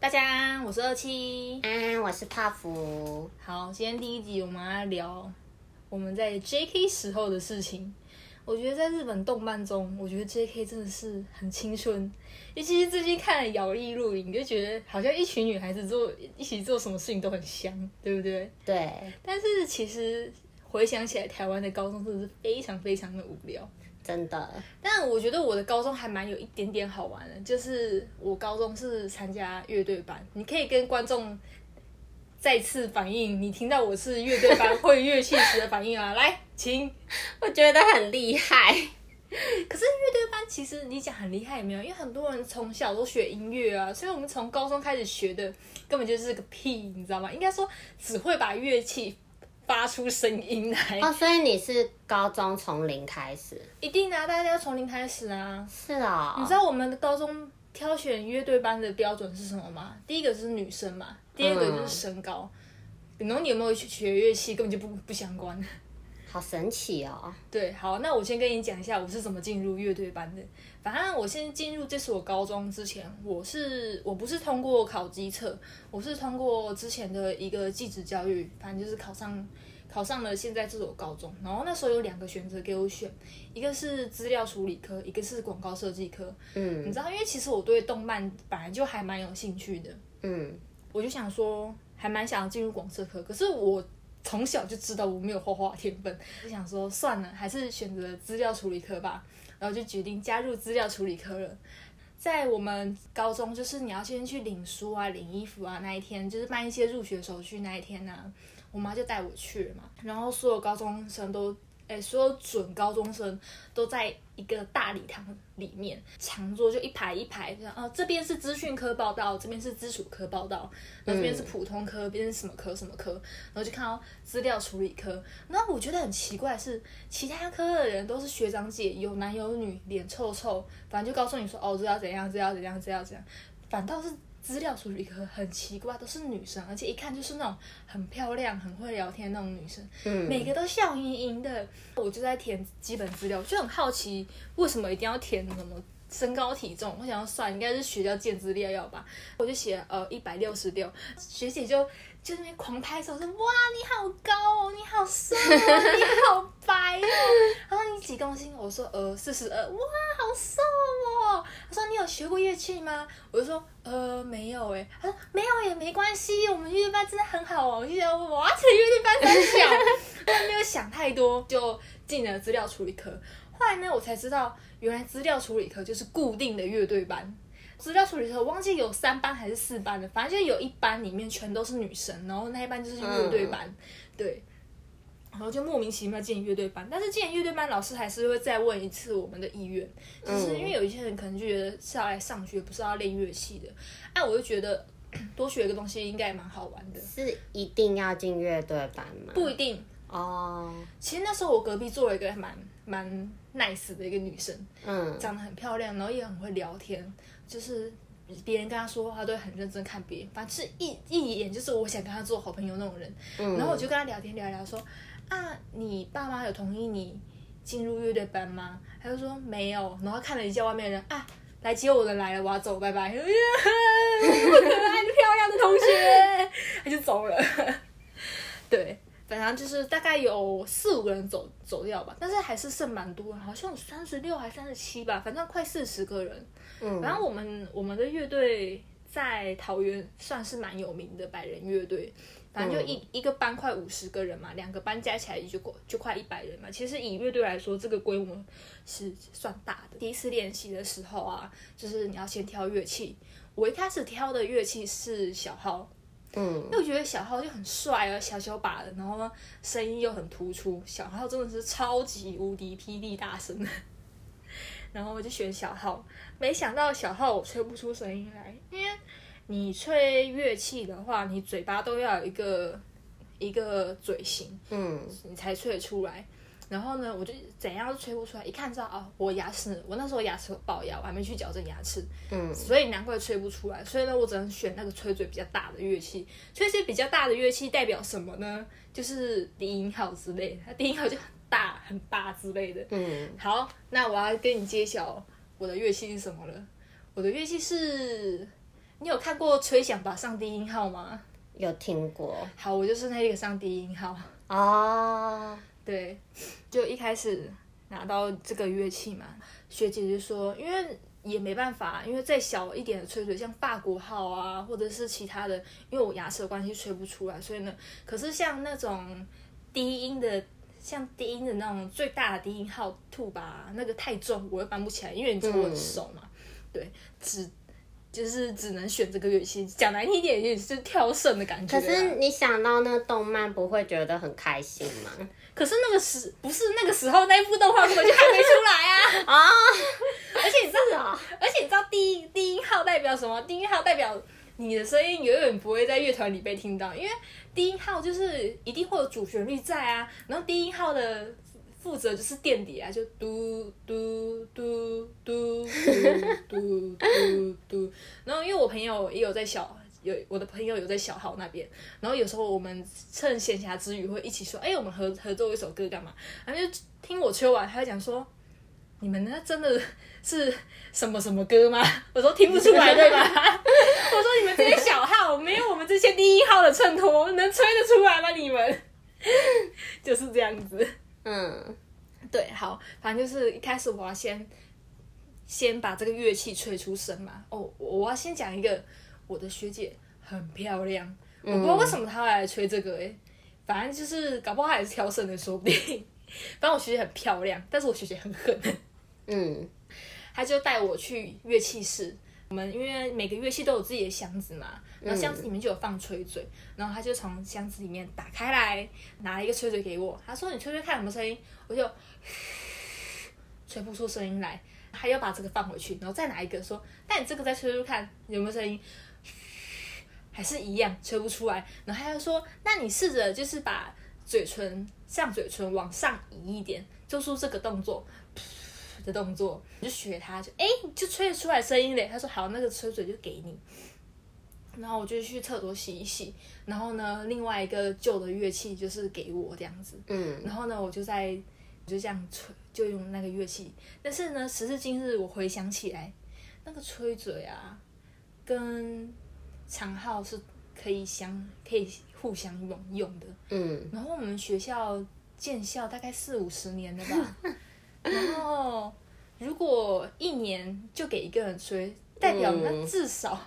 大家，我是二七，安安，我是泡芙。好，今天第一集我们来聊我们在 JK 时候的事情。我觉得在日本动漫中，我觉得 JK 真的是很青春。尤其是最近看了《摇曳露营》，就觉得好像一群女孩子做一起做什么事情都很香，对不对？对。但是其实回想起来，台湾的高中真的是非常非常的无聊。真的，但我觉得我的高中还蛮有一点点好玩的，就是我高中是参加乐队班。你可以跟观众再次反映你听到我是乐队班会乐器时的反应啊！来，请，我觉得很厉害。可是乐队班其实你讲很厉害也没有，因为很多人从小都学音乐啊，所以我们从高中开始学的根本就是个屁，你知道吗？应该说只会把乐器。发出声音来哦，所以你是高中从零开始？一定啊，大家要从零开始啊。是啊、哦，你知道我们的高中挑选乐队班的标准是什么吗？第一个是女生嘛，第二个就是身高。然、嗯、后你有没有去学乐器，根本就不不相关。好神奇哦！对，好，那我先跟你讲一下我是怎么进入乐队班的。反正我先进入这所高中之前，我是我不是通过考基测，我是通过之前的一个技职教育，反正就是考上考上了现在这所高中。然后那时候有两个选择给我选，一个是资料处理科，一个是广告设计科。嗯，你知道，因为其实我对动漫本来就还蛮有兴趣的。嗯，我就想说，还蛮想要进入广设科，可是我。从小就知道我没有画画天分，就想说算了，还是选择资料处理科吧。然后就决定加入资料处理科了。在我们高中，就是你要先去领书啊、领衣服啊那一天，就是办一些入学手续那一天呢、啊，我妈就带我去了嘛。然后所有高中生都。哎，所有准高中生都在一个大礼堂里面，长桌就一排一排这样。哦，这边是资讯科报道，这边是基础科报道，那这边是普通科，边是什么科什么科，然后就看到资料处理科。那我觉得很奇怪是，其他科的人都是学长姐，有男有女，脸臭臭，反正就告诉你说，哦，这要怎样，这要怎样，这要怎样，反倒是。资料处理科很奇怪，都是女生，而且一看就是那种很漂亮、很会聊天那种女生，嗯，每个都笑盈盈的。我就在填基本资料，就很好奇为什么一定要填什么身高体重。我想要算，应该是学校建资料要吧，我就写呃一百六十六，学姐就。就那边狂拍手说：“哇，你好高哦，你好瘦哦，你好白哦。”他说：“你几公斤？”我说：“呃，四十二。”哇，好瘦哦。他说：“你有学过乐器吗？”我就说：“呃，没有诶。”他说：“没有也没关系，我们乐队班真的很好哦。”我就觉得哇，这乐队班真小，但没有想太多，就进了资料处理科。后来呢，我才知道，原来资料处理科就是固定的乐队班。资料处理科，我忘记有三班还是四班的，反正就有一班里面全都是女生，然后那一班就是乐队班，嗯，对，然后就莫名其妙进乐队班。但是进乐队班，老师还是会再问一次我们的意愿，就是因为有一些人可能就觉得是要来上学，不是要练乐器的。哎，我就觉得多学一个东西应该也蛮好玩的。是一定要进乐队班吗？不一定哦。其实那时候我隔壁坐了一个蛮蛮 nice 的一个女生，嗯，长得很漂亮，然后也很会聊天。就是别人跟她说话都会很认真看别人，反正是一一眼就是我想跟她做好朋友那种人。嗯、然后我就跟她聊天聊一聊，说啊，你爸妈有同意你进入乐队班吗？她就说没有。然后看了一下外面的人啊，来接我的来了，我要走，拜拜。可爱的漂亮的同学，他就走了。对。反正就是大概有四五个人走走掉吧，但是还是剩蛮多人，好像有三十六还三十七吧，反正快四十个人。嗯，然后我们我们的乐队在桃园算是蛮有名的百人乐队，反正就一、嗯、一个班快五十个人嘛，两个班加起来就就快一百人嘛。其实以乐队来说，这个规模是算大的。第一次练习的时候啊，就是你要先挑乐器，我一开始挑的乐器是小号。嗯，因为我觉得小号就很帅啊，小小把的，然后呢，声音又很突出，小号真的是超级无敌霹雳大声，然后我就选小号，没想到小号我吹不出声音来，因为你吹乐器的话，你嘴巴都要有一个一个嘴型，嗯，你才吹得出来。然后呢，我就怎样都吹不出来。一看知道哦，我牙齿，我那时候牙齿有龅牙，我还没去矫正牙齿，嗯，所以难怪吹不出来。所以呢，我只能选那个吹嘴比较大的乐器。吹些比较大的乐器代表什么呢？就是低音号之类的，它低音号就很大很大之类的。嗯，好，那我要跟你揭晓我的乐器是什么了。我的乐器是你有看过吹响吧上低音号吗？有听过。好，我就是那个上低音号。哦，对，就一开始拿到这个乐器嘛，学姐就说，因为也没办法，因为再小一点的吹嘴，像法国号啊，或者是其他的，因为我牙齿的关系吹不出来，所以呢，可是像那种低音的，像低音的那种最大的低音号吐吧，那个太重，我又搬不起来，因为你知道我的手嘛，嗯、对，只。就是只能选这个乐器，讲难听一点，也是挑剩的感觉。可是你想到那动漫，不会觉得很开心吗？可是那个时不是那个时候，那一部动画根本就还没出来啊！啊！而且你知道，哦、而且你知道低音低音号代表什么？低音号代表你的声音永远不会在乐团里被听到，因为低音号就是一定会有主旋律在啊，然后低音号的。负责就是垫底啊，就嘟嘟嘟嘟嘟嘟嘟嘟。然后因为我朋友也有在小，有我的朋友有在小号那边，然后有时候我们趁闲暇之余会一起说，哎，我们合合作一首歌干嘛？然后就听我吹完，他会讲说，你们那真的是什么什么歌吗？我说听不出来对吧？我说你们这些小号没有我们这些第一号的衬托，能吹得出来吗？你们 就是这样子。嗯，对，好，反正就是一开始我要先先把这个乐器吹出声嘛。哦，我要先讲一个，我的学姐很漂亮，嗯、我不知道为什么她会来吹这个诶，反正就是搞不好她也是挑剩的，说不定。反正我学姐很漂亮，但是我学姐很狠。嗯，她就带我去乐器室。我们因为每个乐器都有自己的箱子嘛，然后箱子里面就有放吹嘴，嗯、然后他就从箱子里面打开来，拿了一个吹嘴给我，他说：“你吹吹看什么声音？”我就吹不出声音来，他又把这个放回去，然后再拿一个说：“那你这个再吹吹看有没有声音？”还是一样吹不出来，然后他就说：“那你试着就是把嘴唇上嘴唇往上移一点，做出这个动作。”的动作，你就学他，就哎、欸，就吹得出来声音嘞。他说好，那个吹嘴就给你。然后我就去厕所洗一洗。然后呢，另外一个旧的乐器就是给我这样子。嗯。然后呢，我就在就这样吹，就用那个乐器。但是呢，时至今日，我回想起来，那个吹嘴啊，跟长号是可以相可以互相用用的。嗯。然后我们学校建校大概四五十年了吧。然后，如果一年就给一个人吹，代表那至少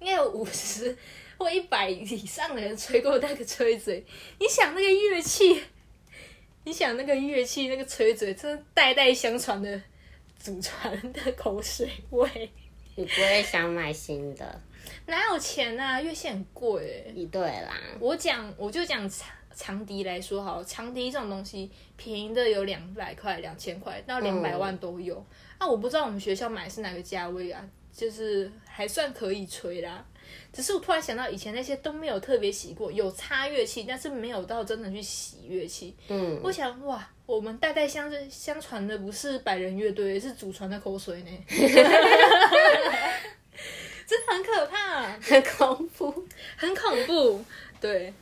应该有五十 或一百以上的人吹过那个吹嘴。你想那个乐器，你想那个乐器那个吹嘴，真的代代相传的祖传的口水味。你不会想买新的？哪有钱啊？乐器很贵诶。对啦，我讲我就讲。长长笛来说好，长笛这种东西便宜的有两百块、两千块到两百万都有。嗯、啊，我不知道我们学校买是哪个价位啊，就是还算可以吹啦。只是我突然想到，以前那些都没有特别洗过，有擦乐器，但是没有到真的去洗乐器。嗯，我想哇，我们代代相相传的不是百人乐队，是祖传的口水呢，真的很可怕，很恐怖，很恐怖，对。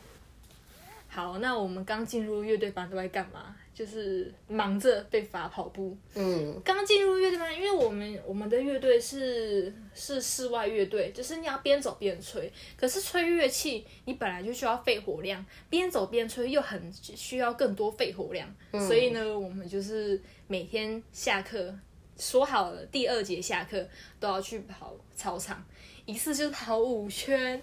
好，那我们刚进入乐队班都在干嘛？就是忙着被罚跑步。嗯，刚进入乐队班，因为我们我们的乐队是是室外乐队，就是你要边走边吹。可是吹乐器，你本来就需要肺活量，边走边吹又很需要更多肺活量。嗯，所以呢，我们就是每天下课说好了，第二节下课都要去跑操场。一次就跑五圈，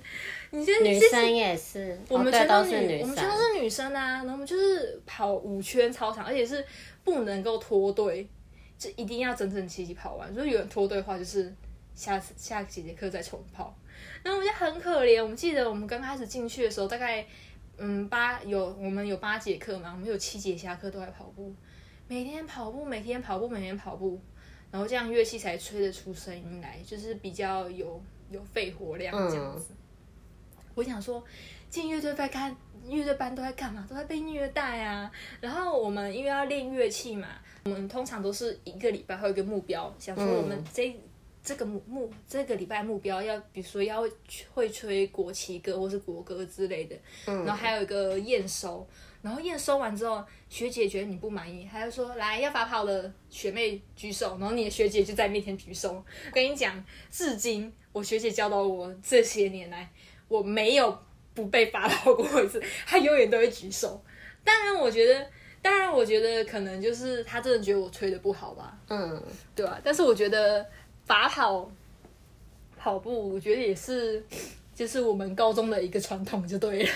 你觉得女生也是，我们全都是女，我们全都是女生啊。然后我们就是跑五圈操场，而且是不能够脱队，就一定要整整齐齐跑完。如果有人脱队的话，就是下次下几节课再重跑。然后我们就很可怜。我们记得我们刚开始进去的时候，大概嗯八有我们有八节课嘛，我们有七节下课都在跑步，每天跑步，每天跑步，每天跑步，然后这样乐器才吹得出声音来，就是比较有。有肺活量这样子，嗯、我想说，进乐队班看乐队班都在干嘛？都在被虐待啊！然后我们因为要练乐器嘛，我们通常都是一个礼拜会有一个目标，想说我们这、嗯、这个目目这个礼拜目标要，比如说要会吹国旗歌或是国歌之类的，嗯、然后还有一个验收。然后验收完之后，学姐觉得你不满意，她就说：“来，要罚跑的学妹举手。”然后你的学姐就在面前举手。我跟你讲，至今我学姐教导我这些年来，我没有不被罚到过一次，她永远都会举手。当然，我觉得，当然，我觉得可能就是她真的觉得我吹的不好吧，嗯，对吧、啊？但是我觉得罚跑跑步，我觉得也是，就是我们高中的一个传统，就对了。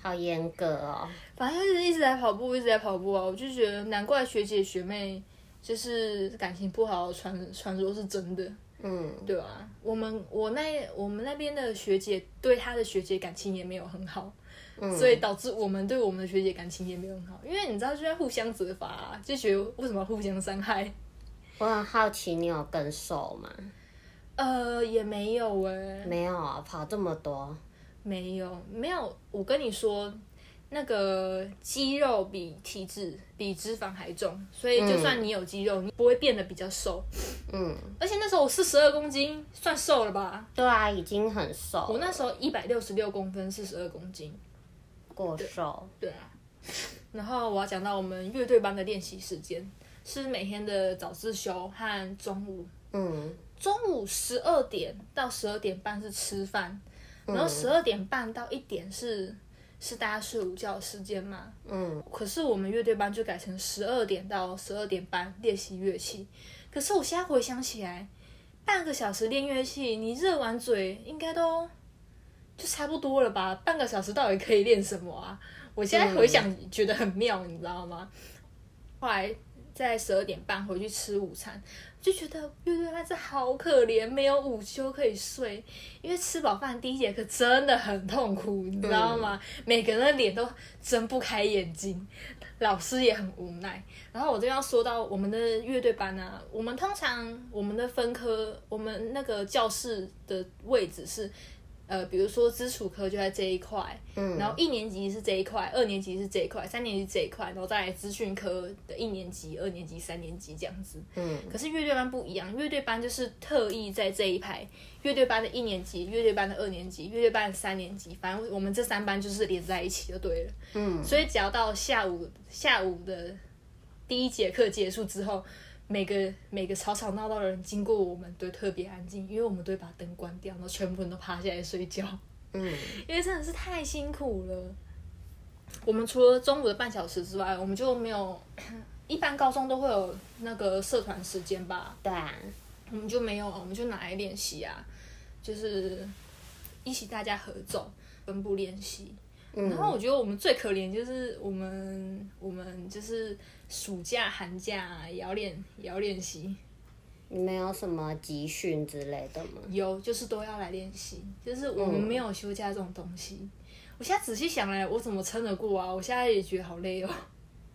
好严格哦，反正就是一直在跑步，一直在跑步啊！我就觉得难怪学姐学妹就是感情不好，传传说是真的，嗯，对吧、啊？我们我那我们那边的学姐对她的学姐感情也没有很好，嗯，所以导致我们对我们的学姐感情也没有很好，因为你知道就在互相责罚、啊，就觉得为什么互相伤害？我很好奇，你有更瘦吗？呃，也没有哎、欸，没有啊，跑这么多。没有没有，我跟你说，那个肌肉比体脂比脂肪还重，所以就算你有肌肉，嗯、你不会变得比较瘦。嗯，而且那时候我四十二公斤，算瘦了吧？对啊，已经很瘦。我那时候一百六十六公分，四十二公斤，过瘦。對。对啊。然后我要讲到我们乐队班的练习时间，是每天的早自修和中午。嗯。中午十二点到十二点半是吃饭。然后十二点半到一点是是大家睡午觉的时间嘛，嗯，可是我们乐队班就改成十二点到十二点半练习乐器。可是我现在回想起来，半个小时练乐器，你热完嘴应该都就差不多了吧？半个小时到底可以练什么啊？我现在回想觉得很妙，你知道吗？后来在十二点半回去吃午餐。就觉得乐队班是好可怜，没有午休可以睡，因为吃饱饭第一节课真的很痛苦，你知道吗？嗯、每个人的脸都睁不开眼睛，老师也很无奈。然后我这边要说到我们的乐队班啊，我们通常我们的分科，我们那个教室的位置是。呃，比如说基础科就在这一块，嗯，然后一年级是这一块，二年级是这一块，三年级这一块，然后再来资讯科的一年级、二年级、三年级这样子，嗯。可是乐队班不一样，乐队班就是特意在这一排，乐队班的一年级、乐队班的二年级、乐队班的三年级，反正我们这三班就是连在一起就对了，嗯。所以只要到下午下午的第一节课结束之后。每个每个吵吵闹闹的人经过我们都特别安静，因为我们都会把灯关掉，然后全部人都趴下来睡觉。嗯，因为真的是太辛苦了。我们除了中午的半小时之外，我们就没有。一般高中都会有那个社团时间吧？对啊，我们就没有，我们就拿来练习啊，就是一起大家合奏，分部练习。然后我觉得我们最可怜就是我们我们就是暑假寒假也要练也要练习，你们有什么集训之类的吗？有，就是都要来练习，就是我们没有休假这种东西。嗯、我现在仔细想来，我怎么撑得过啊？我现在也觉得好累哦，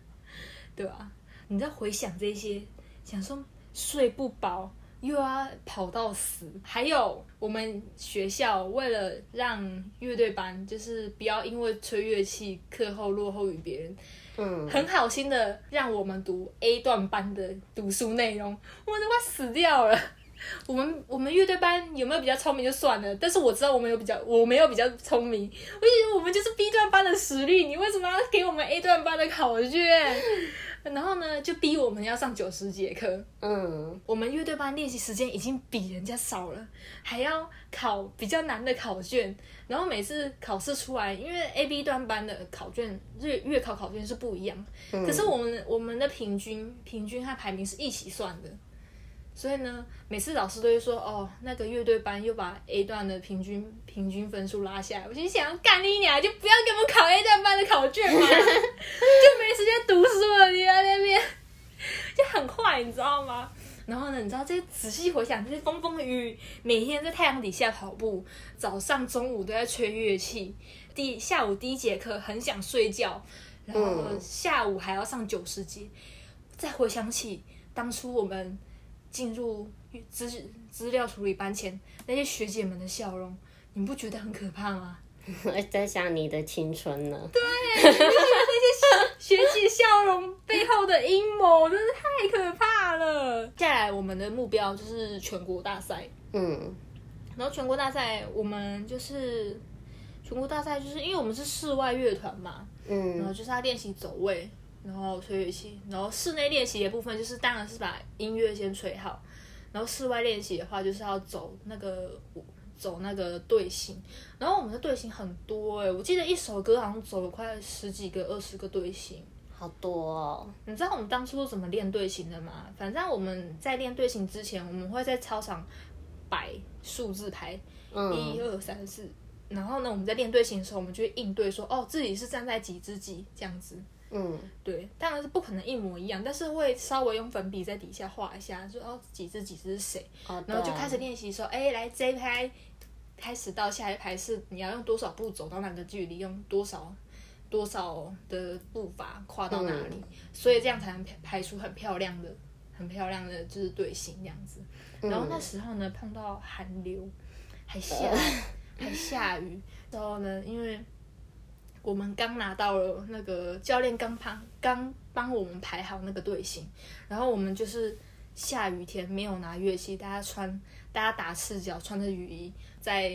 对吧？你在回想这些，想说睡不饱。又要跑到死，还有我们学校为了让乐队班就是不要因为吹乐器课后落后于别人，嗯，很好心的让我们读 A 段班的读书内容，我们都快死掉了。我们我们乐队班有没有比较聪明就算了，但是我知道我们有比较，我没有比较聪明，我觉得我们就是 B 段班的实力，你为什么要给我们 A 段班的考卷？然后呢，就逼我们要上九十节课。嗯，我们乐队班练习时间已经比人家少了，还要考比较难的考卷。然后每次考试出来，因为 A、B 段班的考卷月月考考卷是不一样，嗯、可是我们我们的平均平均和排名是一起算的。所以呢，每次老师都会说：“哦，那个乐队班又把 A 段的平均平均分数拉下来。”我心想：“干你娘，就不要给我们考 A 段班的考卷嘛，就没时间读书了。”你在那边就很坏，你知道吗？然后呢，你知道这些仔细回想，这些风风雨雨，每天在太阳底下跑步，早上、中午都在吹乐器，第下午第一节课很想睡觉，然后下午还要上九十节。再回想起当初我们。进入资资料处理班前，那些学姐们的笑容，你不觉得很可怕吗？我 在想你的青春呢。对，那些学姐笑容背后的阴谋，真是太可怕了。接下来我们的目标就是全国大赛。嗯，然后全国大赛我们就是全国大赛，就是因为我们是室外乐团嘛，嗯，然后就是要练习走位。然后吹乐器，然后室内练习的部分就是，当然是把音乐先吹好，然后室外练习的话就是要走那个走那个队形，然后我们的队形很多哎、欸，我记得一首歌好像走了快十几个、二十个队形，好多哦。你知道我们当初怎么练队形的吗？反正我们在练队形之前，我们会在操场摆数字牌，一二三四，然后呢，我们在练队形的时候，我们就会应对说，哦，自己是站在几之几这样子。嗯，对，当然是不可能一模一样，但是会稍微用粉笔在底下画一下，说哦几只几只是谁，哦、然后就开始练习说，哎，来这一排开始到下一排是你要用多少步走到哪个距离，用多少多少的步伐跨到哪里，嗯、所以这样才能排出很漂亮的、很漂亮的就是队形这样子。然后那时候呢，碰到寒流，还下 还下雨，然后呢，因为。我们刚拿到了那个教练刚帮刚帮我们排好那个队形，然后我们就是下雨天没有拿乐器，大家穿大家打赤脚穿着雨衣在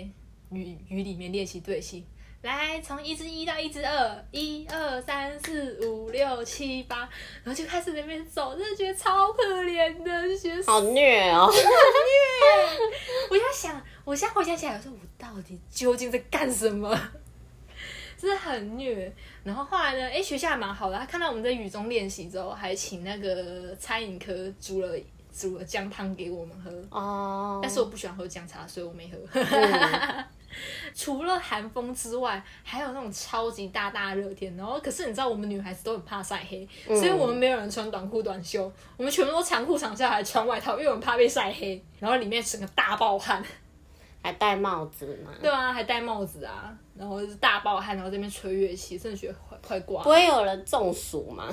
雨雨里面练习队形。来，从一至一到一至二，一二三四五六七八，然后就开始在那边走，真的觉得超可怜的，就觉得好虐哦，好虐。我在想，我现在回想起来，我说我到底究竟在干什么？真的很虐，然后后来呢？哎，学校还蛮好的，他看到我们在雨中练习之后，还请那个餐饮科煮了煮了姜汤给我们喝。哦。Oh. 但是我不喜欢喝姜茶，所以我没喝。Oh. 除了寒风之外，还有那种超级大大热天。然后，可是你知道，我们女孩子都很怕晒黑，所以我们没有人穿短裤短袖，我们全部都长裤长袖，还穿外套，因为我们怕被晒黑。然后里面整个大爆汗。还戴帽子嘛？对啊，还戴帽子啊，然后就是大暴汗，然后这边吹乐器，真的觉得快快挂。不会有人中暑吗？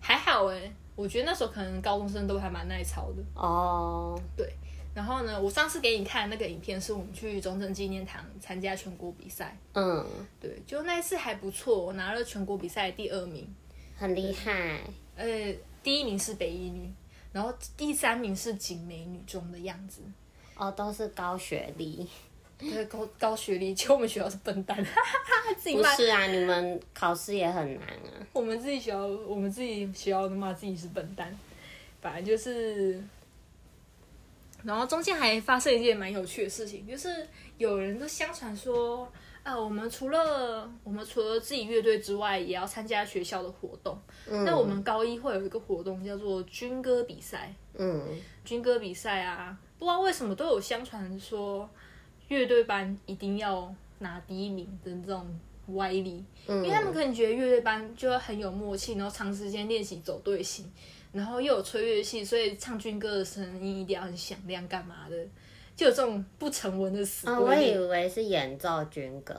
还好哎、欸，我觉得那时候可能高中生都还蛮耐操的。哦，oh. 对。然后呢，我上次给你看那个影片，是我们去中正纪念堂参加全国比赛。嗯，对，就那一次还不错，我拿了全国比赛第二名，很厉害。呃，第一名是北一女，然后第三名是景美女中的样子。哦，都是高学历，对，高高学历，就我们学校是笨蛋，哈哈，自己不是啊，你们考试也很难啊。我们自己学校，我们自己学校都骂自己是笨蛋，反正就是，然后中间还发生一件蛮有趣的事情，就是有人都相传说。啊，我们除了我们除了自己乐队之外，也要参加学校的活动。那、嗯、我们高一会有一个活动叫做军歌比赛。嗯，军歌比赛啊，不知道为什么都有相传说乐队班一定要拿第一名的这种歪理。嗯，因为他们可能觉得乐队班就很有默契，然后长时间练习走队形，然后又有吹乐器，所以唱军歌的声音一定要很响亮，干嘛的？就有这种不成文的死规、哦、我以为是演奏军歌，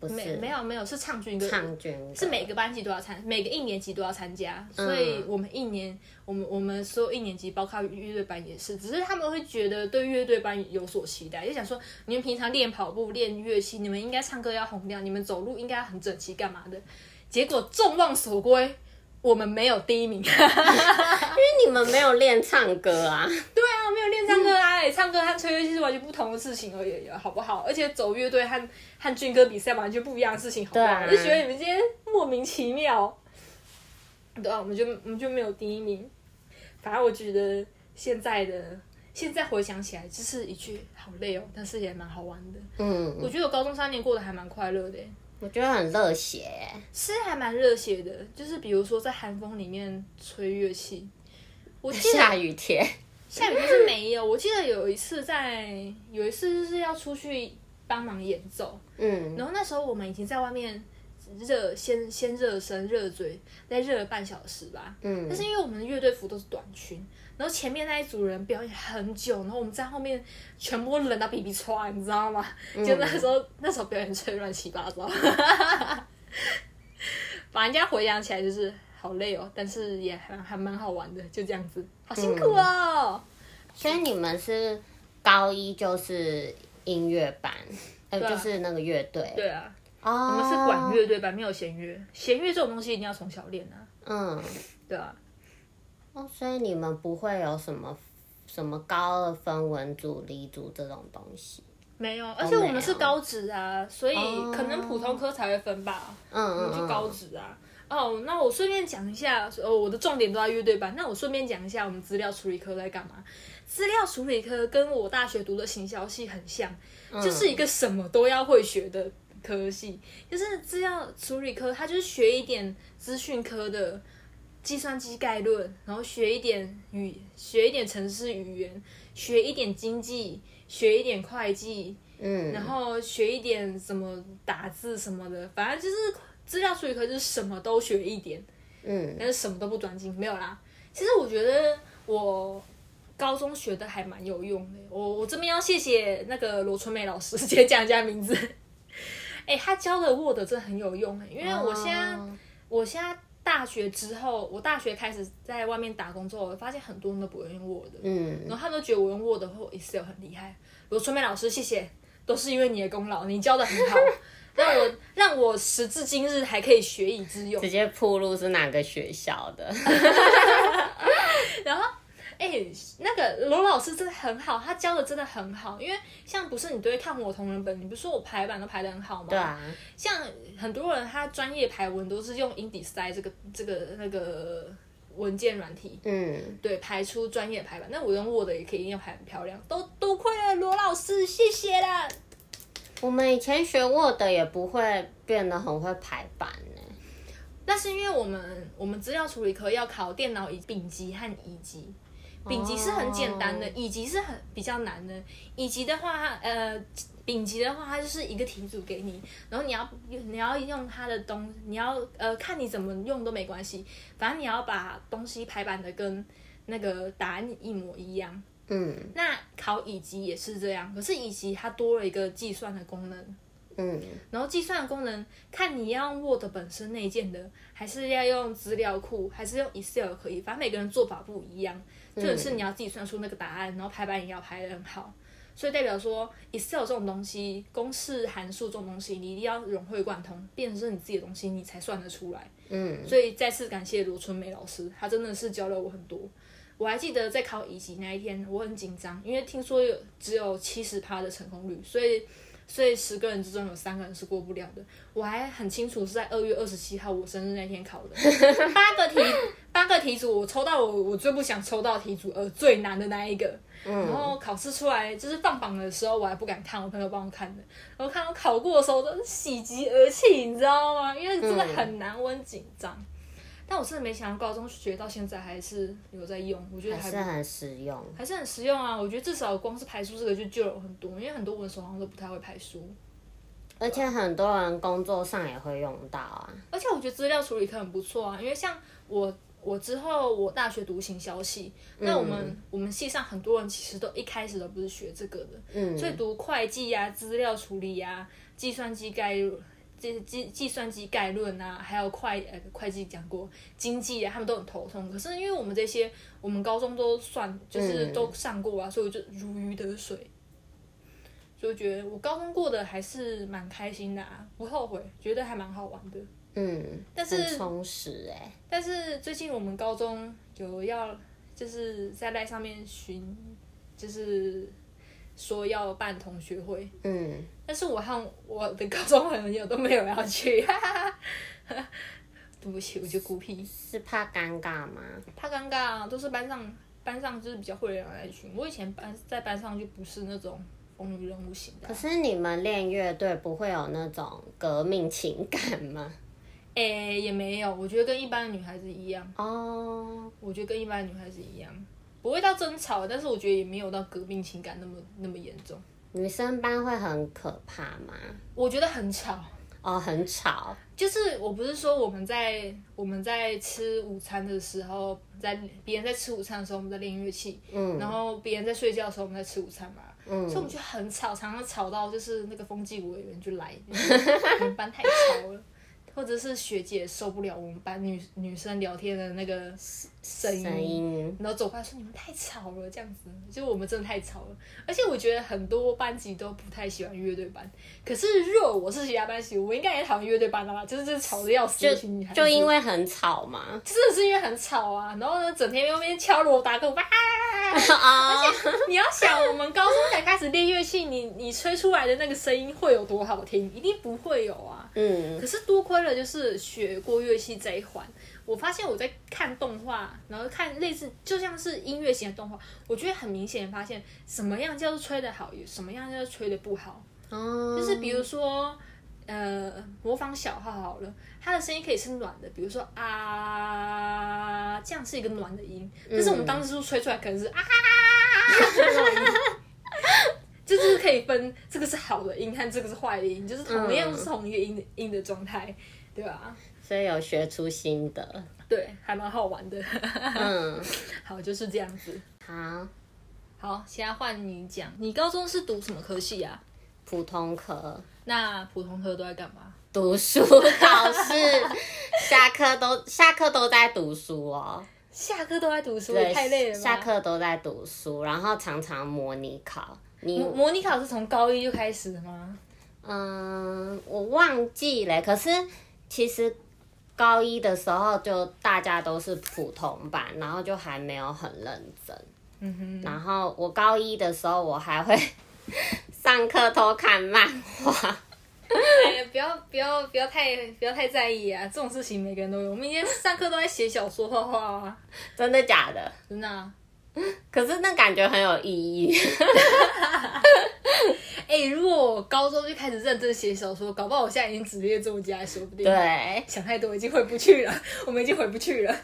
不是？没没有没有是唱军歌，唱军歌是每个班级都要参，每个一年级都要参加，所以我们一年，我们我们所有一年级，包括乐队班也是，只是他们会觉得对乐队班有所期待，就想说你们平常练跑步、练乐器，你们应该唱歌要洪亮，你们走路应该很整齐，干嘛的？结果众望所归。我们没有第一名，因为你们没有练唱歌啊。对啊，没有练唱歌啊，嗯、唱歌和吹乐器是完全不同的事情而已，好不好？而且走乐队和和军歌比赛完全不一样的事情，好不好？啊、我就觉得你们今天莫名其妙。对啊，我们就我们就没有第一名。反正我觉得现在的现在回想起来，就是一句好累哦，但是也蛮好玩的。嗯，我觉得我高中三年过得还蛮快乐的。我觉得很热血，是还蛮热血的。就是比如说在寒风里面吹乐器，我记得下雨天，下雨天是没有。我记得有一次在有一次就是要出去帮忙演奏，嗯，然后那时候我们已经在外面热先先热身热嘴，再热了半小时吧，嗯，但是因为我们的乐队服都是短裙。然后前面那一组人表演很久，然后我们在后面全部冷到皮皮剉，你知道吗？嗯、就那时候，那时候表演吹乱七八糟，把人家回想起来就是好累哦，但是也还还蛮好玩的，就这样子，好辛苦哦。嗯、所以你们是高一就是音乐班，呃，就是那个乐队。对啊，哦，我们是管乐队吧，没有弦乐，弦乐这种东西一定要从小练啊。嗯，对啊。哦，所以你们不会有什么什么高二分文组、理组这种东西？没有，而且我们是高职啊，所以可能普通科才会分吧。嗯嗯，我们就高职啊。哦，那我顺便讲一下，哦，我的重点都在乐队班。那我顺便讲一下，我们资料处理科在干嘛？资料处理科跟我大学读的行销系很像，嗯、就是一个什么都要会学的科系。就是资料处理科，它就是学一点资讯科的计算机概论，然后学一点语，学一点城市语言，学一点经济，学一点会计，嗯，然后学一点什么打字什么的，反正就是资料处理科就是什么都学一点，嗯，但是什么都不专精，没有啦。其实我觉得我高中学的还蛮有用的，我我这边要谢谢那个罗春梅老师，直接讲一下名字。哎、欸，他教的 Word 真的很有用哎，因为我现在、oh. 我现在大学之后，我大学开始在外面打工之后，我发现很多人都不会用 Word，嗯，然后他们都觉得我用 Word 或 Excel 很厉害。罗春梅老师，谢谢，都是因为你的功劳，你教的很好，让我让我时至今日还可以学以致用。直接铺路是哪个学校的？然后，哎、欸，那个罗老师真的很好，他教的真的很好。因为像不是你都会看我同人本，你不是说我排版都排的很好吗？对啊。像很多人他专业排文都是用 InDesign 这个这个那个。文件软体，嗯，对，排出专业排版。那我用 Word 也可以，一定要排很漂亮。都多亏了罗老师，谢谢啦。我们以前学 Word 也不会变得很会排版呢。那是因为我们我们资料处理科要考电脑乙丙级和乙级，丙级是很简单的，乙级是很比较难的。乙级的话，呃。丙级的话，它就是一个题组给你，然后你要你要用它的东，你要呃看你怎么用都没关系，反正你要把东西排版的跟那个答案一模一样。嗯，那考乙级也是这样，可是乙级它多了一个计算的功能。嗯，然后计算的功能看你要用 Word 本身内建的，还是要用资料库，还是用 Excel 可以，反正每个人做法不一样，就是你要自己算出那个答案，然后排版也要排得很好。所以代表说，Excel 这种东西，公式、函数这种东西，你一定要融会贯通，变成是你自己的东西，你才算得出来。嗯。所以再次感谢罗春梅老师，她真的是教了我很多。我还记得在考乙级那一天，我很紧张，因为听说有只有七十趴的成功率，所以。所以十个人之中有三个人是过不了的。我还很清楚是在二月二十七号我生日那天考的。八个题，八个题组，我抽到我我最不想抽到题组，呃，最难的那一个。嗯。然后考试出来就是放榜的时候，我还不敢看，我朋友帮我看的。然后看到考过的时候，都是喜极而泣，你知道吗？因为真的很难，我很紧张。但我真的没想到，高中学到现在还是有在用，我觉得还，还是很实用，还是很实用啊！我觉得至少光是排书这个就救了我很多，因为很多文手好像都不太会排书，而且很多人工作上也会用到啊。而且我觉得资料处理课很不错啊，因为像我，我之后我大学读行销系，那我们、嗯、我们系上很多人其实都一开始都不是学这个的，嗯，所以读会计啊、资料处理呀、啊、计算机概论。这计计算机概论啊，还有会呃会计讲过经济啊，他们都很头痛。可是因为我们这些，我们高中都算就是都上过啊，嗯、所以我就如鱼得水。所以我觉得我高中过得还是蛮开心的啊，不后悔，觉得还蛮好玩的。嗯，但是很充实哎、欸。但是最近我们高中有要就是在赖上面寻，就是。说要办同学会，嗯，但是我和我的高中朋友都没有要去，哈哈哈，对不起，我就孤僻，是怕尴尬吗？怕尴尬啊，都是班上班上就是比较会的人来群。我以前班在班上就不是那种风云人物型的。可是你们练乐队不会有那种革命情感吗？诶、欸，也没有，我觉得跟一般的女孩子一样。哦，我觉得跟一般的女孩子一样。不会到争吵，但是我觉得也没有到革命情感那么那么严重。女生班会很可怕吗？我觉得很吵哦，很吵。就是我不是说我们在我们在吃午餐的时候，在别人在吃午餐的时候，我们在练乐器，嗯，然后别人在睡觉的时候，我们在吃午餐嘛，嗯，所以我们就很吵，常常吵到就是那个风纪委员就来，我们班太吵了。或者是学姐受不了我们班女女生聊天的那个声音，声音然后走过来说，你们太吵了，这样子，就我们真的太吵了。而且我觉得很多班级都不太喜欢乐队班。可是若我是其他班级，我应该也讨厌乐队班的吧？就是就是吵的要死的群女孩子，就因为很吵嘛，真的是因为很吵啊。然后呢，整天在那边敲锣打鼓，哇！而且你要想，我们高中才开始练乐器，你你吹出来的那个声音会有多好听？一定不会有啊。嗯。可是多亏了，就是学过乐器这一环，我发现我在看动画，然后看类似就像是音乐型的动画，我觉得很明显发现什么样叫做吹得好，什么样叫做吹得不好。哦，就是比如说，呃，模仿小号好了，它的声音可以是暖的，比如说啊，这样是一个暖的音，嗯、但是我们当时吹出来可能是啊，就是可以分这个是好的音和这个是坏的音，就是同样是同一个音的、嗯、音的状态，对吧？所以有学出新的，对，还蛮好玩的。嗯，好，就是这样子。好，好，现在换你讲，你高中是读什么科系啊？普通科。那普通科都在干嘛？读书、考试，下课都下课都在读书哦。下课都在读书，太累了。下课都在读书，然后常常模拟考。你模模拟考是从高一就开始的吗？嗯，我忘记了。可是其实。高一的时候就大家都是普通班，然后就还没有很认真。嗯哼。然后我高一的时候，我还会 上课偷看漫画。哎呀，不要不要不要太不要太在意啊！这种事情每个人都有。我们以前上课都在写小说、画画啊。真的假的？真的啊。可是那感觉很有意义。哎、欸，如果我高中就开始认真写小说，搞不好我现在已经职业作家，说不定。对，想太多，已经回不去了。我们已经回不去了。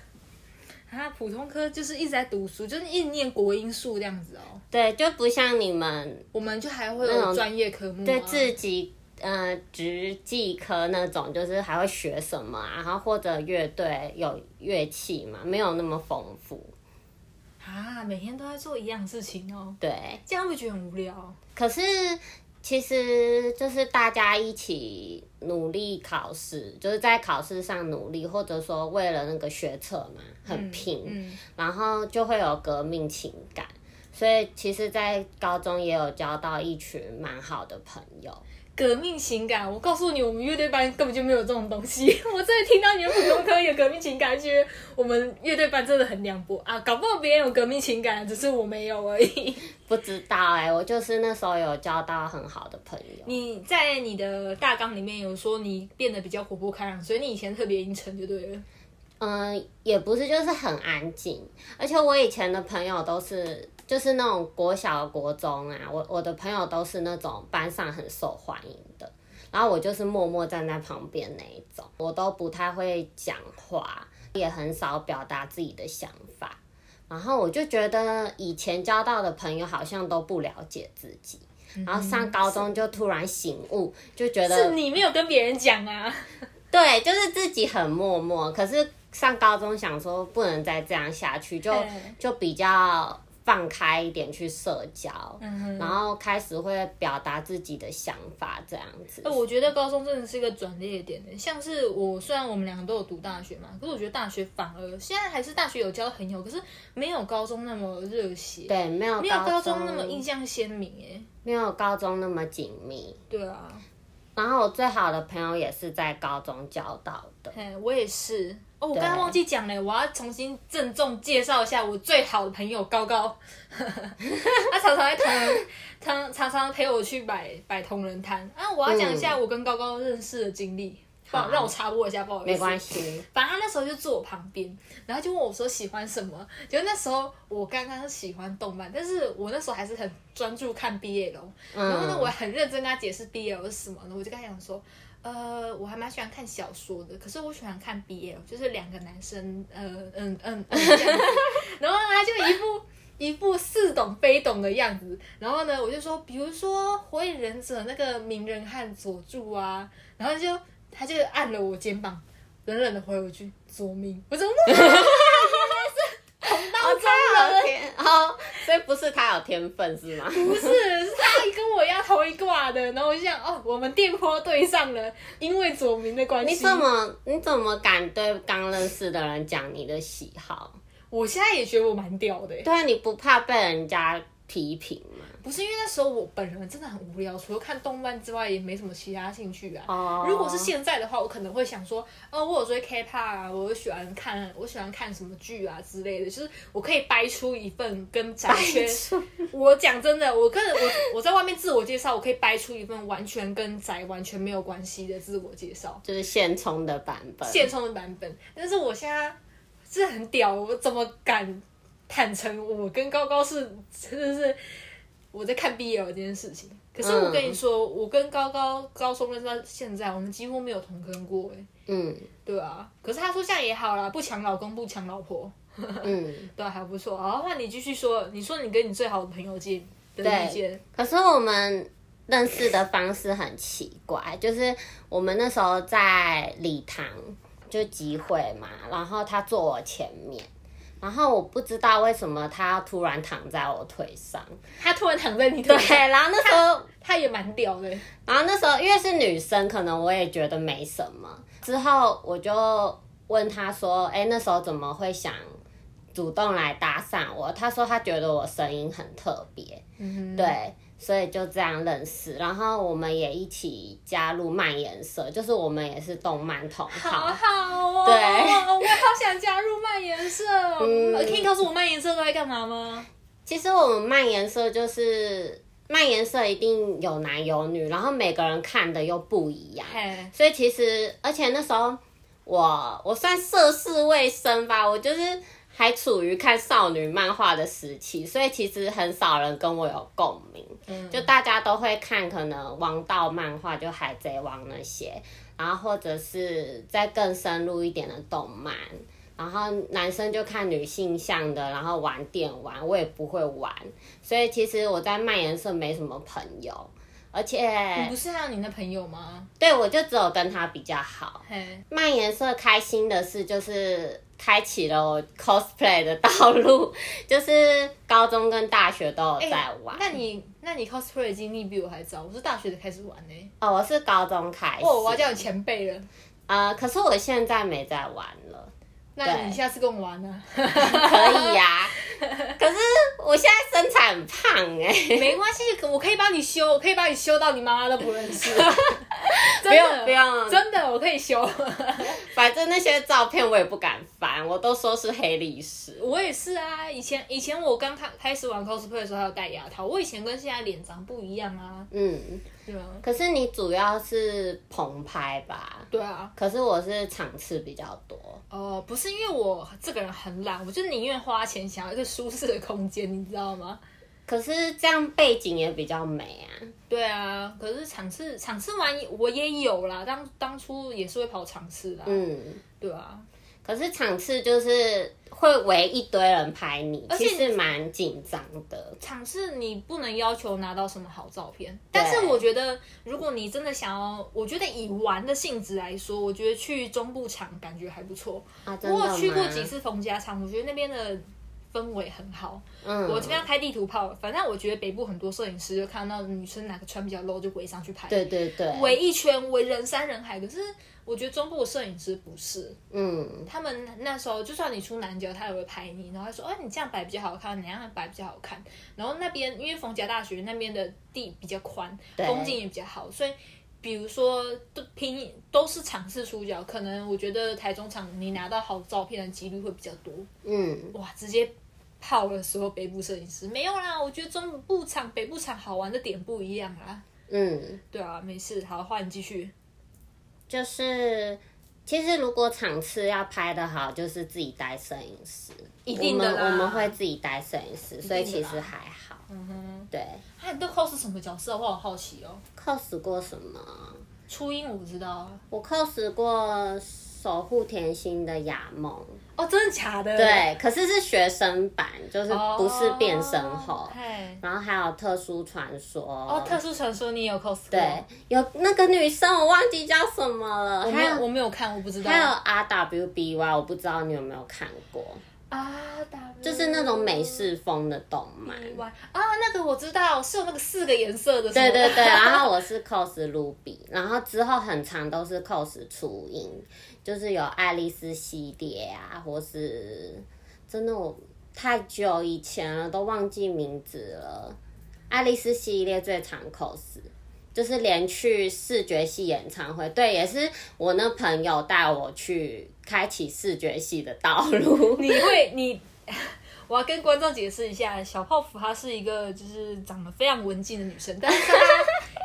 啊，普通科就是一直在读书，就是一直念国音数这样子哦。对，就不像你们，我们就还会有专业科目，对自己呃职技科那种，就是还会学什么啊，然后或者乐队有乐器嘛，没有那么丰富。啊，每天都在做一样事情哦。对，这样会觉得很无聊？可是其实就是大家一起努力考试，就是在考试上努力，或者说为了那个学测嘛，很拼，嗯嗯，然后就会有革命情感。所以其实，在高中也有交到一群蛮好的朋友。革命情感，我告诉你，我们乐队班根本就没有这种东西。我真的听到你们普通科有革命情感，觉得我们乐队班真的很凉薄啊！搞不好别人有革命情感，只是我没有而已。不知道哎、欸，我就是那时候有交到很好的朋友。你在你的大纲里面有说你变得比较活泼开朗，所以你以前特别阴沉就对了。嗯，也不是，就是很安静。而且我以前的朋友都是。就是那种国小、国中啊，我我的朋友都是那种班上很受欢迎的，然后我就是默默站在旁边那一种，我都不太会讲话，也很少表达自己的想法，然后我就觉得以前交到的朋友好像都不了解自己，然后上高中就突然醒悟，就觉得是你没有跟别人讲啊，对，就是自己很默默，可是上高中想说不能再这样下去，就就比较。放开一点去社交，嗯、然后开始会表达自己的想法，这样子。我觉得高中真的是一个转捩点的，像是我虽然我们两个都有读大学嘛，可是我觉得大学反而现在还是大学有交朋友，可是没有高中那么热血，对，没有没有高中那么印象鲜明，哎，没有高中那么紧密，对啊。然后我最好的朋友也是在高中交到的，嘿，我也是。哦，我刚刚忘记讲了，我要重新郑重介绍一下我最好的朋友高高，他常常在同仁，常常常陪我去摆摆同仁摊啊。我要讲一下我跟高高认识的经历。嗯好，让我插播一下，不好意思。没关系。反正他那时候就坐我旁边，然后就问我说喜欢什么。就那时候我刚刚是喜欢动漫，但是我那时候还是很专注看 BL。然后呢，我很认真跟他解释 BL 是什么呢？我就跟他讲说，呃，我还蛮喜欢看小说的，可是我喜欢看 BL，就是两个男生，呃，嗯嗯嗯这样子。然后，他就一副一副似懂非懂的样子。然后呢，我就说，比如说《火影忍者》那个鸣人和佐助啊，然后就。他就按了我肩膀，冷冷的回我一句“左明”，我说：“哇，原 来是同道中人哦，所以不是他有天分是吗？不是，是他跟我要同一挂的。然后我就想，哦，我们电波对上了，因为左明的关系。你怎么你怎么敢对刚认识的人讲你的喜好？我现在也觉得我蛮屌的。对啊，你不怕被人家批评嘛？不是，因为那时候我本人真的很无聊，除了看动漫之外，也没什么其他兴趣啊。哦。如果是现在的话，我可能会想说，哦，我有追 K-pop 啊，我喜欢看，我喜欢看什么剧啊之类的，就是我可以掰出一份跟宅 圈。我讲真的，我跟我我在外面自我介绍，我可以掰出一份完全跟宅完全没有关系的自我介绍，就是现充的版本。现充的版本，但是我现在是很屌，我怎么敢？坦诚，我跟高高是真的是我在看 BL 这件事情。可是我跟你说，嗯、我跟高高高中认识到现在，我们几乎没有同坑过哎。嗯，对啊。可是他说这样也好啦，不抢老公，不抢老婆。嗯，对、啊，还不错。好，换你继续说。你说你跟你最好的朋友见的意见。可是我们认识的方式很奇怪，就是我们那时候在礼堂就集会嘛，然后他坐我前面。然后我不知道为什么他突然躺在我腿上，他突然躺在你腿上。对，然后那时候他，他也蛮屌的。然后那时候因为是女生，可能我也觉得没什么。之后我就问他说：“哎，那时候怎么会想主动来搭讪我？”他说他觉得我声音很特别。嗯哼，对。所以就这样认识，然后我们也一起加入漫颜社，就是我们也是动漫同好。好好哦，对，我好想加入漫颜社。嗯，可以告诉我漫颜社都在干嘛吗？其实我们漫颜社就是漫颜社一定有男有女，然后每个人看的又不一样。嘿所以其实，而且那时候我我算涉世未深吧，我就是。还处于看少女漫画的时期，所以其实很少人跟我有共鸣。嗯，就大家都会看可能王道漫画，就海贼王那些，然后或者是再更深入一点的动漫，然后男生就看女性向的，然后玩电玩，我也不会玩，所以其实我在漫颜社没什么朋友，而且你不是还有你的朋友吗？对，我就只有跟他比较好。嘿漫颜社开心的事就是。开启了我 cosplay 的道路，就是高中跟大学都有在玩。欸、那你那你 cosplay 的经历比我还早，我是大学就开始玩呢、欸。哦，我是高中开始。哦，我要叫你前辈了。呃，可是我现在没在玩了。那你下次跟我玩呢？可以呀、啊。可是我现在身材很胖哎、欸，没关系，我可以帮你修，我可以帮你修到你妈妈都不认识。不用不用，真的我可以修。反正那些照片我也不敢翻，我都说是黑历史。我也是啊，以前以前我刚开开始玩 cosplay 的时候还有戴牙套，我以前跟现在脸长不一样啊。嗯。对啊，可是你主要是棚拍吧？对啊，可是我是场次比较多。哦、呃，不是因为我这个人很懒，我就宁愿花钱想要一个舒适的空间，你知道吗？可是这样背景也比较美啊。对啊，可是场次场次玩我也有啦，当当初也是会跑场次啦。嗯，对啊。可是场次就是会围一堆人拍你，而且其实蛮紧张的。场次你不能要求拿到什么好照片，但是我觉得如果你真的想要，我觉得以玩的性质来说，我觉得去中部场感觉还不错。啊？我有去过几次冯家场，我觉得那边的。氛围很好，嗯，我这边要开地图炮，反正我觉得北部很多摄影师就看到女生哪个穿比较 low 就围上去拍，对对对，围一圈围人山人海。可是我觉得中部的摄影师不是，嗯，他们那时候就算你出南角，他也会拍你，然后他说，哦，你这样摆比较好看，你那样摆比较好看。然后那边因为逢甲大学那边的地比较宽，对。风景也比较好，所以比如说都拼都是场次出角，可能我觉得台中场你拿到好照片的几率会比较多，嗯，哇，直接。泡的时候，北部摄影师没有啦。我觉得中部场、北部场好玩的点不一样啦。嗯，对啊，没事。好，换你继续。就是，其实如果场次要拍的好，就是自己带摄影师。一定的啦。我们会自己带摄影师，所以其实还好。嗯哼，对。哎，你都 cos 什么角色？我好好奇哦。cos 过什么？初音我不知道。我 cos 过。守护甜心的雅梦哦，真的假的？对，可是是学生版，就是不是变身后。哦、然后还有特殊传说哦，特殊传说你有 cos 过？对，有那个女生我忘记叫什么了，我没有，我没有看，我不知道。还有 R W B Y，我不知道你有没有看过。啊，就是那种美式风的动漫啊，那个我知道，是有那个四个颜色的。对对对，然后我是 cos Ruby，然后之后很长都是 cos 初音，就是有爱丽丝系列啊，或是真的我太久以前了，都忘记名字了。爱丽丝系列最常 cos，就是连去视觉系演唱会，对，也是我那朋友带我去开启视觉系的道路。你会你。我要跟观众解释一下，小泡芙她是一个就是长得非常文静的女生，但是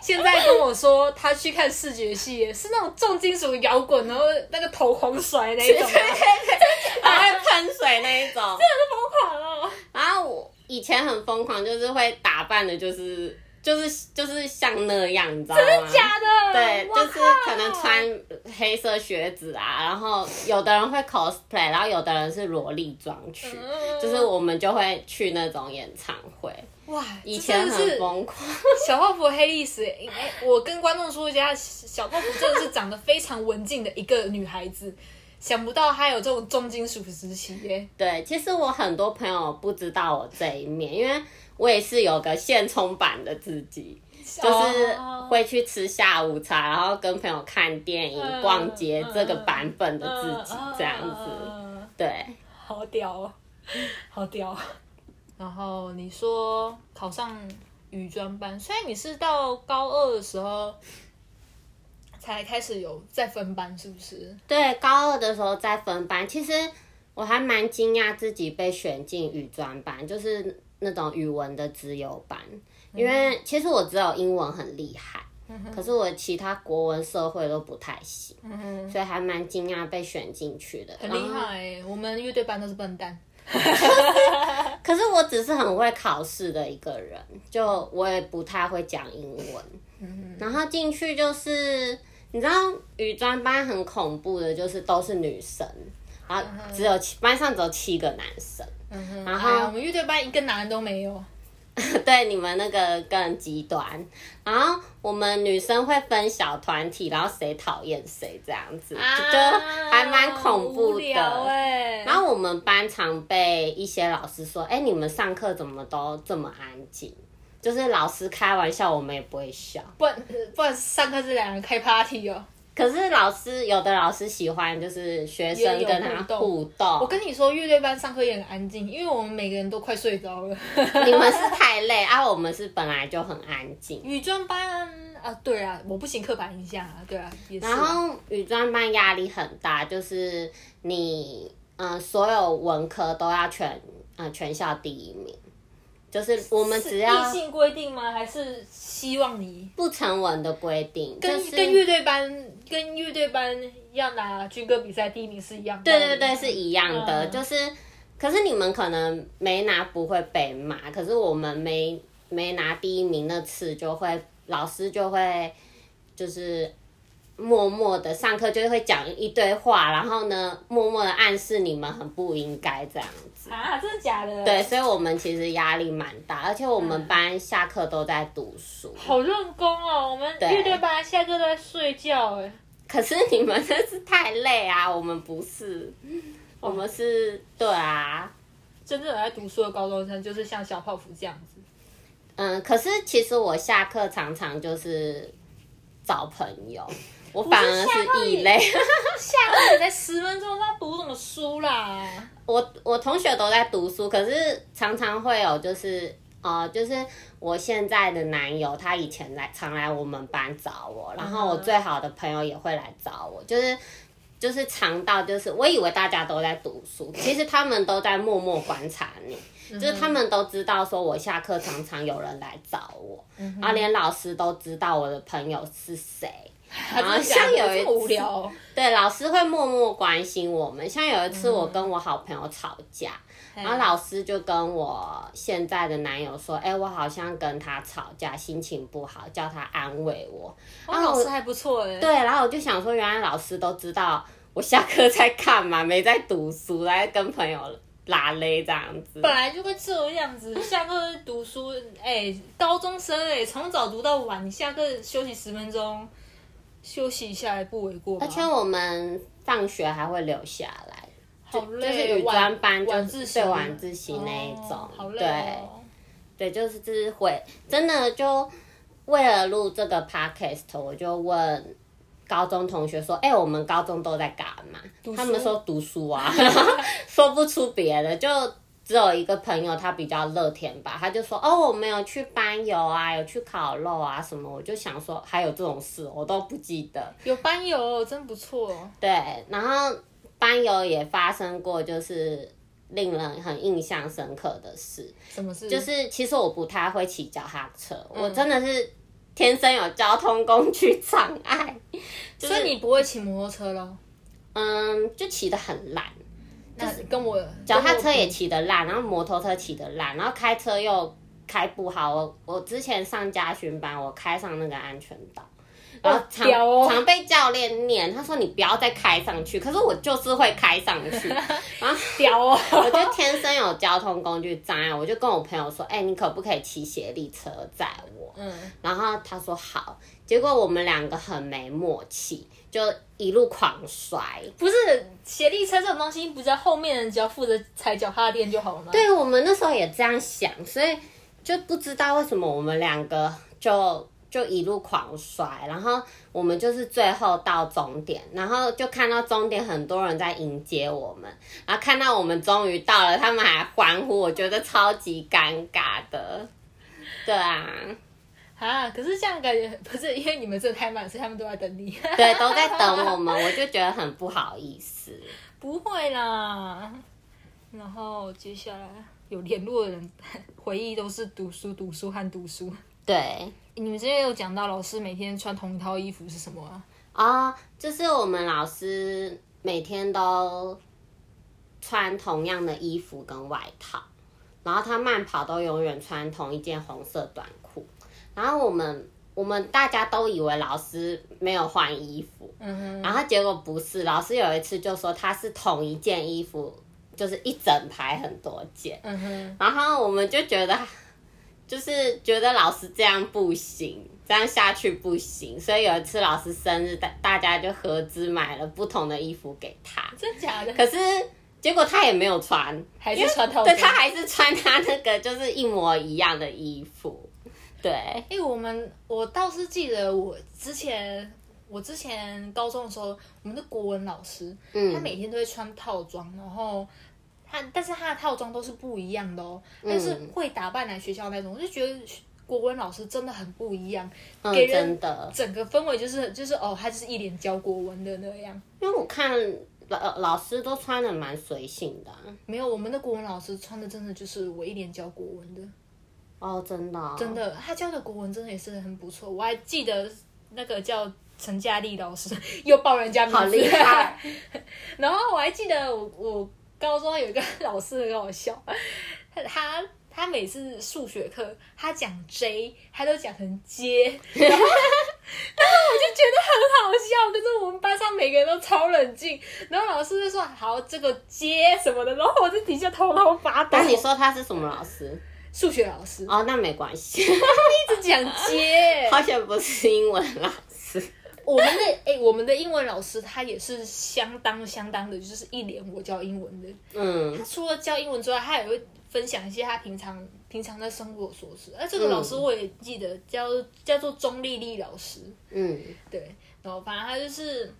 现在跟我说他去看视觉系，是那种重金属摇滚，然后那个头狂甩那一种，对对对，还会喷水那一种，真的是疯狂哦。然后我以前很疯狂，就是会打扮的，就是。就是就是像那样，你知道吗？真的假的？对，就是可能穿黑色靴子啊，然后有的人会 cosplay，然后有的人是萝莉装去，嗯、就是我们就会去那种演唱会。哇，以前很疯狂。小泡芙黑历史，哎，我跟观众说一下，小泡芙真的是长得非常文静的一个女孩子，想不到她有这种重金属时期耶。对，其实我很多朋友不知道我这一面，因为。我也是有个现充版的自己，就是会去吃下午茶，然后跟朋友看电影、逛街这个版本的自己这样子，对，好屌哦，好屌。然后你说考上语专班，所以你是到高二的时候才开始有在分班，是不是？对，高二的时候在分班。其实我还蛮惊讶自己被选进语专班，就是。那种语文的资优班，因为其实我只有英文很厉害，可是我其他国文、社会都不太行，嗯、所以还蛮惊讶被选进去的。很厉害、欸，我们乐队班都是笨蛋。可是我只是很会考试的一个人，就我也不太会讲英文。嗯、然后进去就是，你知道语专班很恐怖的，就是都是女生，然后只有七班上只有七个男生。然后、哎、我们乐队班一个男人都没有。对，你们那个更极端。然后我们女生会分小团体，然后谁讨厌谁这样子，啊、就还蛮恐怖的。然后我们班常被一些老师说：“哎，你们上课怎么都这么安静？”就是老师开玩笑，我们也不会笑。不然，不然上课是两人开 party 哦。可是老师有的老师喜欢就是学生跟他互动。我跟你说，乐队班上课也很安静，因为我们每个人都快睡着了。你们是太累啊，我们是本来就很安静。语专班啊，对啊，我不行刻板印象啊，对啊。也是啊。然后语专班压力很大，就是你嗯、呃，所有文科都要全啊、呃、全校第一名。就是我们只要硬性规定吗？还是希望你不成文的规定？跟就是跟乐队班跟乐队班要拿军歌比赛第一名是一样的。对对对，是一样的。嗯、就是，可是你们可能没拿不会被骂，可是我们没没拿第一名那次就会老师就会就是。默默的上课就会讲一堆话，然后呢，默默的暗示你们很不应该这样子啊？真的假的？对，所以我们其实压力蛮大，而且我们班下课都在读书，好用功哦。我们乐队班下课都在睡觉哎。可是你们真是太累啊，我们不是，我们是，对啊，真正有在读书的高中生就是像小泡芙这样子。嗯，可是其实我下课常常就是找朋友。我反而是异类，下课也才十分钟，他读什么书啦？我我同学都在读书，可是常常会有就是呃，就是我现在的男友，他以前来常来我们班找我，然后我最好的朋友也会来找我，就是就是常到就是我以为大家都在读书，其实他们都在默默观察你，就是他们都知道说我下课常常有人来找我，然后连老师都知道我的朋友是谁。然后像有一次，对老师会默默关心我们。像有一次，我跟我好朋友吵架，然后老师就跟我现在的男友说：“哎，我好像跟他吵架，心情不好，叫他安慰我。”然后老师还不错哎。对，然后我就想说，原来老师都知道我下课在干嘛，没在读书，来跟朋友拉勒这样子。本来就会这样子，下课读书，哎，高中生哎，从早读到晚，你下课休息十分钟。休息一下也不为过，而且我们放学还会留下来，好累，就是语专班就是对晚自习那一种，哦好累哦、对，对，就是就是会真的就为了录这个 podcast，我就问高中同学说：“哎、欸，我们高中都在干嘛？”他们说读书啊，说不出别的，就只有一个朋友他比较乐天吧，他就说哦，我们有去班游啊，有去烤肉啊什么，我就想说还有这种事，我都不记得。有班游真不错。对，然后班游也发生过，就是令人很印象深刻的事。什么事？就是其实我不太会骑脚踏车，嗯、我真的是天生有交通工具障碍。所以你不会骑摩托车咯？嗯，就骑得很烂。就是跟我脚踏车也骑得烂，然后摩托车骑得烂，然后开车又开不好。我我之前上家训班，我开上那个安全岛，然后常、哦、常被教练念，他说你不要再开上去，可是我就是会开上去，然后 屌哦！我就天生有交通工具障碍，我就跟我朋友说，哎、欸，你可不可以骑斜力车载我？嗯，然后他说好。结果我们两个很没默契，就一路狂摔。不是斜力车这种东西，不知道后面人只要负责踩脚踏垫就好了吗？对，我们那时候也这样想，所以就不知道为什么我们两个就就一路狂摔。然后我们就是最后到终点，然后就看到终点很多人在迎接我们，然后看到我们终于到了，他们还欢呼，我觉得超级尴尬的。对啊。啊！可是这样感觉不是因为你们这太慢，所以他们都在等你。对，都在等我们，我就觉得很不好意思。不会啦。然后接下来有联络的人，回忆都是读书、读书和读书。对，你们之前有讲到老师每天穿同一套衣服是什么啊？啊，就是我们老师每天都穿同样的衣服跟外套，然后他慢跑都永远穿同一件红色短裤。然后我们我们大家都以为老师没有换衣服，嗯哼，然后结果不是，老师有一次就说他是同一件衣服，就是一整排很多件，嗯哼，然后我们就觉得就是觉得老师这样不行，这样下去不行，所以有一次老师生日，大大家就合资买了不同的衣服给他，真假的？可是结果他也没有穿，还是穿套，对，他还是穿他那个就是一模一样的衣服。对，因为我们我倒是记得我之前我之前高中的时候，我们的国文老师，嗯，他每天都会穿套装，然后他但是他的套装都是不一样的哦，但是会打扮来学校那种，我就觉得国文老师真的很不一样，嗯、给人的。整个氛围就是就是哦，他就是一脸教国文的那样。因为我看老老师都穿的蛮随性的、啊，没有我们的国文老师穿的真的就是我一脸教国文的。哦，真的、哦，真的，他教的国文真的也是很不错。我还记得那个叫陈嘉丽老师，又报人家名字，好厉害。然后我还记得我我高中有一个老师很好笑，他他他每次数学课他讲 J，他都讲成接，然后然后我就觉得很好笑。可是我们班上每个人都超冷静，然后老师就说好这个接什么的，然后我在底下偷偷发抖。那你说他是什么老师？数学老师哦，那没关系，一直讲接，好像不是英文老师。我们的哎、欸，我们的英文老师他也是相当相当的，就是一脸我教英文的。嗯，他除了教英文之外，他也会分享一些他平常平常的生活琐事。而这个老师我也记得叫叫做钟丽丽老师。嗯，对，然后反正他就是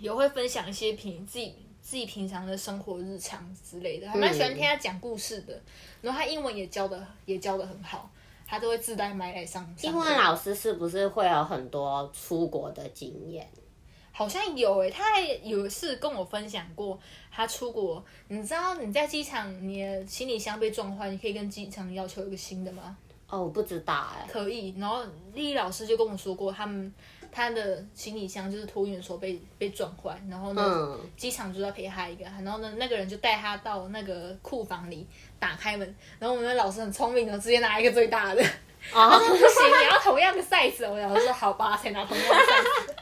也会分享一些平自己。自己平常的生活日常之类的，还蛮喜欢听他讲故事的。嗯、然后他英文也教的也教的很好，他都会自带麦来上。英文老师是不是会有很多出国的经验？好像有诶、欸，他还有一次跟我分享过，他出国。你知道你在机场，你的行李箱被撞坏，你可以跟机场要求一个新的吗？哦，我不知道哎、欸。可以。然后丽丽老师就跟我说过，他们。他的行李箱就是托运的时候被被撞坏，然后呢，机、嗯、场就要赔他一个，然后呢，那个人就带他到那个库房里打开门，然后我们的老师很聪明的直接拿一个最大的，哦、他说不行，你要同样的 size，我老师说好吧，才拿同样的 size，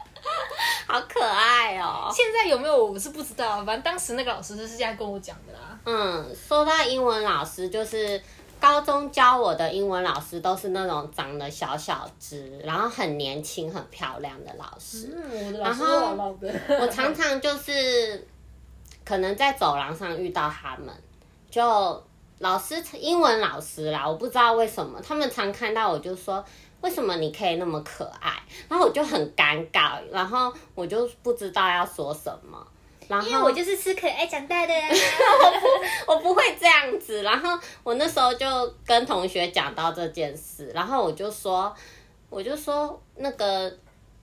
好可爱哦。现在有没有我是不知道，反正当时那个老师是这样跟我讲的啦。嗯，说到英文老师就是。高中教我的英文老师都是那种长得小小只，然后很年轻、很漂亮的老师。嗯，我的老师老老的。然后我常常就是可能在走廊上遇到他们，就老师英文老师啦，我不知道为什么他们常看到我就说，为什么你可以那么可爱？然后我就很尴尬，然后我就不知道要说什么。然后因为我就是吃可爱长大的呀，我不，我不会这样子。然后我那时候就跟同学讲到这件事，然后我就说，我就说那个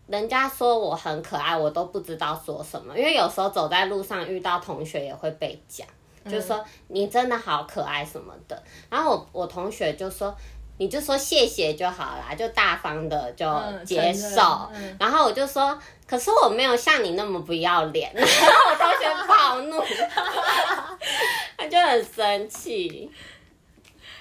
人家说我很可爱，我都不知道说什么，因为有时候走在路上遇到同学也会被讲，就说你真的好可爱什么的。然后我我同学就说。你就说谢谢就好啦，就大方的就接受。嗯嗯、然后我就说，可是我没有像你那么不要脸。然后我同学暴怒，他就很生气，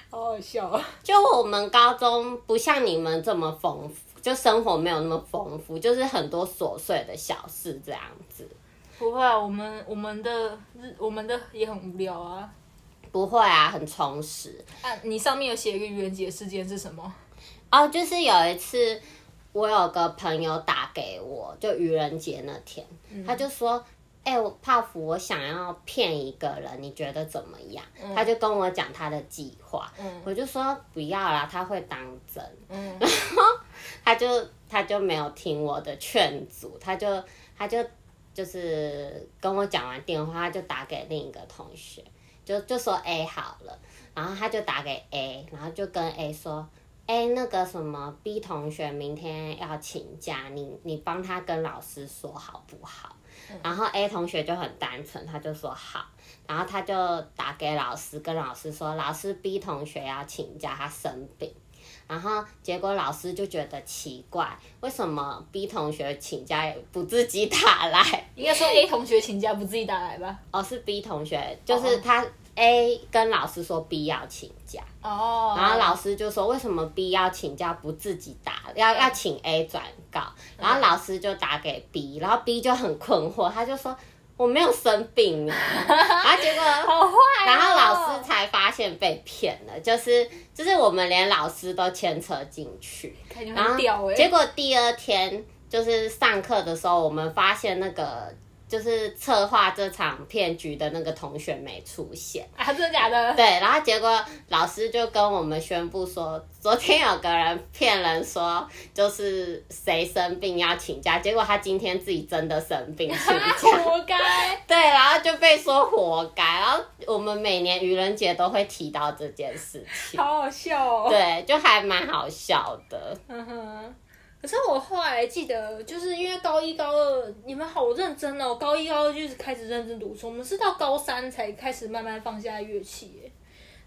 好好笑啊。就我们高中不像你们这么丰富，就生活没有那么丰富，就是很多琐碎的小事这样子。不会啊，我们我们的日我们的也很无聊啊。不会啊，很充实。啊，你上面有写一个愚人节事件是什么？哦，就是有一次，我有个朋友打给我，就愚人节那天，嗯、他就说：“哎、欸，我泡芙，我想要骗一个人，你觉得怎么样？”嗯、他就跟我讲他的计划，嗯、我就说不要啦，他会当真。嗯、然后他就他就没有听我的劝阻，他就他就就是跟我讲完电话，他就打给另一个同学。就就说 A 好了，然后他就打给 A，然后就跟 A 说，哎，那个什么 B 同学明天要请假，你你帮他跟老师说好不好？嗯、然后 A 同学就很单纯，他就说好，然后他就打给老师，跟老师说，老师 B 同学要请假，他生病。然后结果老师就觉得奇怪，为什么 B 同学请假也不自己打来？应该说 A 同学请假不自己打来吧？哦，是 B 同学，就是他 A 跟老师说 B 要请假。哦。然后老师就说，为什么 B 要请假不自己打，要要请 A 转告？然后老师就打给 B，然后 B 就很困惑，他就说。我没有生病 啊，然后结果，好坏然后老师才发现被骗了，就是就是我们连老师都牵扯进去，然后结果第二天就是上课的时候，我们发现那个。就是策划这场骗局的那个同学没出现啊，真的假的？对，然后结果老师就跟我们宣布说，昨天有个人骗人说就是谁生病要请假，结果他今天自己真的生病请假，活该。对，然后就被说活该。然后我们每年愚人节都会提到这件事情，好好笑哦。对，就还蛮好笑的。嗯哼。可是我后来记得，就是因为高一高二你们好认真哦，高一高二就是开始认真读书，我们是到高三才开始慢慢放下乐器耶，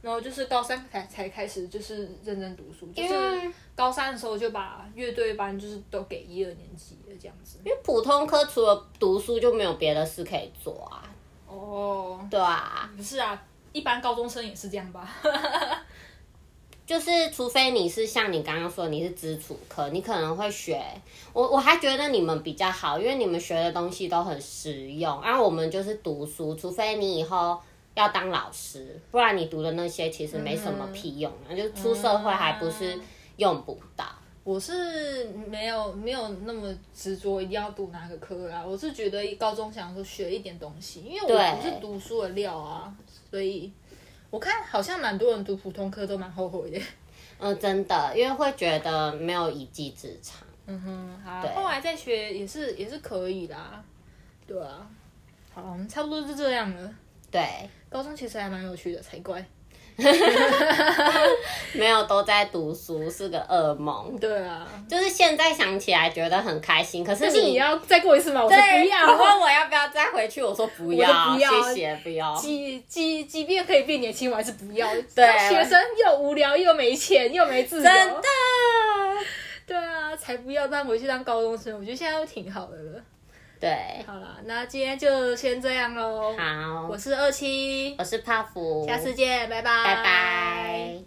然后就是高三才才开始就是认真读书，就是高三的时候就把乐队班就是都给一二年级了这样子。因为普通科除了读书就没有别的事可以做啊。哦，对啊，不是啊，一般高中生也是这样吧。就是，除非你是像你刚刚说你是基础科，你可能会学。我我还觉得你们比较好，因为你们学的东西都很实用。而、啊、我们就是读书，除非你以后要当老师，不然你读的那些其实没什么屁用，嗯、就出社会还不是用不到。我是没有没有那么执着一定要读哪个科啊，我是觉得高中想说学一点东西，因为我不是读书的料啊，所以。我看好像蛮多人读普通科都蛮后悔的，嗯，真的，因为会觉得没有一技之长。嗯哼，好，后来再学也是也是可以啦，对啊。好，我们差不多就这样了。对，高中其实还蛮有趣的，才怪。没有都在读书是个噩梦。对啊，就是现在想起来觉得很开心，可是你，要再过一次吗？我说不要。你问我要不要再回去，我说不要，不要谢谢，不要。即即即便可以变年轻，我还是不要。对，学生又无聊又没钱又没自由。真的。对啊，才不要再回去当高中生。我觉得现在都挺好的了。对。好了那今天就先这样喽好。我是二七。我是泡芙。下次见拜拜。拜拜。